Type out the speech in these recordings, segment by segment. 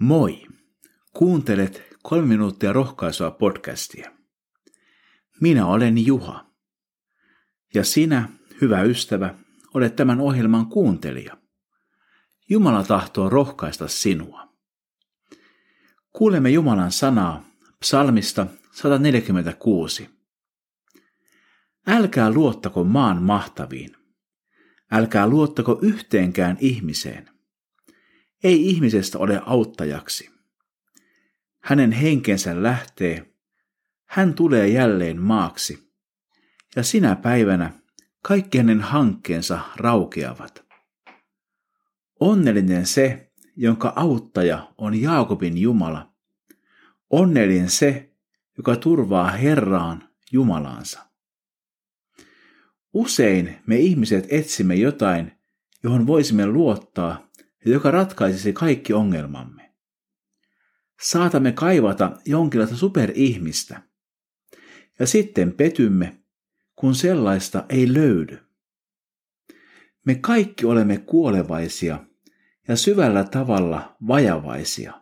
Moi! Kuuntelet kolme minuuttia rohkaisua podcastia. Minä olen Juha. Ja sinä, hyvä ystävä, olet tämän ohjelman kuuntelija. Jumala tahtoo rohkaista sinua. Kuulemme Jumalan sanaa psalmista 146. Älkää luottako maan mahtaviin. Älkää luottako yhteenkään ihmiseen. Ei ihmisestä ole auttajaksi. Hänen henkensä lähtee, hän tulee jälleen maaksi, ja sinä päivänä kaikki hänen hankkeensa raukeavat. Onnellinen se, jonka auttaja on Jaakobin Jumala. Onnellinen se, joka turvaa Herraan Jumalaansa. Usein me ihmiset etsimme jotain, johon voisimme luottaa ja joka ratkaisisi kaikki ongelmamme. Saatamme kaivata jonkinlaista superihmistä. Ja sitten petymme, kun sellaista ei löydy. Me kaikki olemme kuolevaisia ja syvällä tavalla vajavaisia.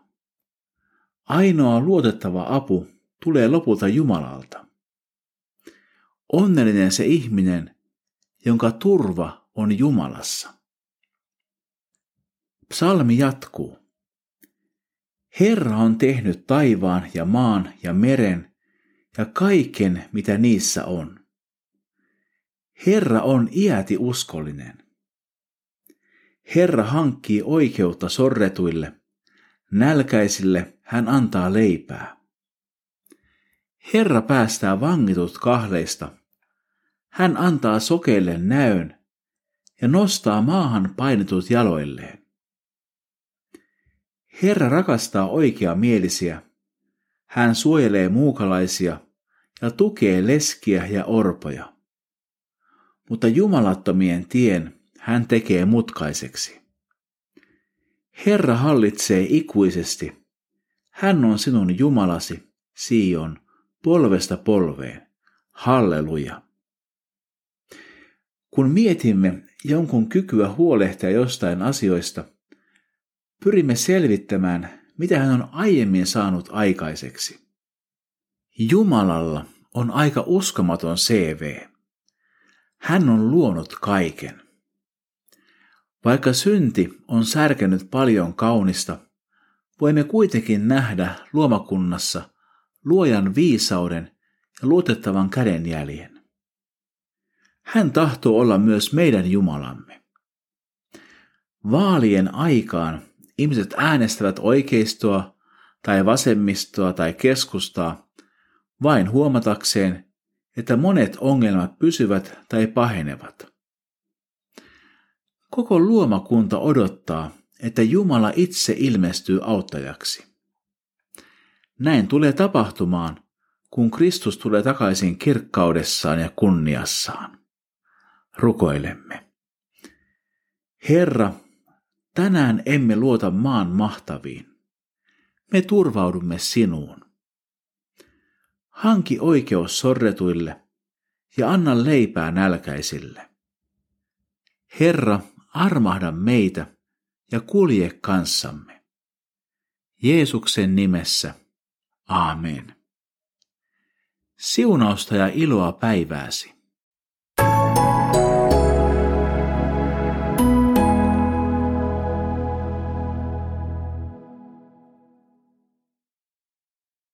Ainoa luotettava apu tulee lopulta Jumalalta. Onnellinen se ihminen, jonka turva on Jumalassa. Psalmi jatkuu. Herra on tehnyt taivaan ja maan ja meren ja kaiken, mitä niissä on. Herra on iäti uskollinen. Herra hankkii oikeutta sorretuille, nälkäisille hän antaa leipää. Herra päästää vangitut kahleista, hän antaa sokeille näön ja nostaa maahan painetut jaloilleen. Herra rakastaa oikeamielisiä. Hän suojelee muukalaisia ja tukee leskiä ja orpoja. Mutta jumalattomien tien hän tekee mutkaiseksi. Herra hallitsee ikuisesti. Hän on sinun Jumalasi, Sion, polvesta polveen. Halleluja. Kun mietimme jonkun kykyä huolehtia jostain asioista, pyrimme selvittämään, mitä hän on aiemmin saanut aikaiseksi. Jumalalla on aika uskomaton CV. Hän on luonut kaiken. Vaikka synti on särkenyt paljon kaunista, voimme kuitenkin nähdä luomakunnassa luojan viisauden ja luotettavan kädenjäljen. Hän tahtoo olla myös meidän Jumalamme. Vaalien aikaan ihmiset äänestävät oikeistoa tai vasemmistoa tai keskustaa vain huomatakseen, että monet ongelmat pysyvät tai pahenevat. Koko luomakunta odottaa, että Jumala itse ilmestyy auttajaksi. Näin tulee tapahtumaan, kun Kristus tulee takaisin kirkkaudessaan ja kunniassaan. Rukoilemme. Herra, Tänään emme luota maan mahtaviin. Me turvaudumme sinuun. Hanki oikeus sorretuille ja anna leipää nälkäisille. Herra, armahda meitä ja kulje kanssamme. Jeesuksen nimessä. Aamen. Siunausta ja iloa päivääsi.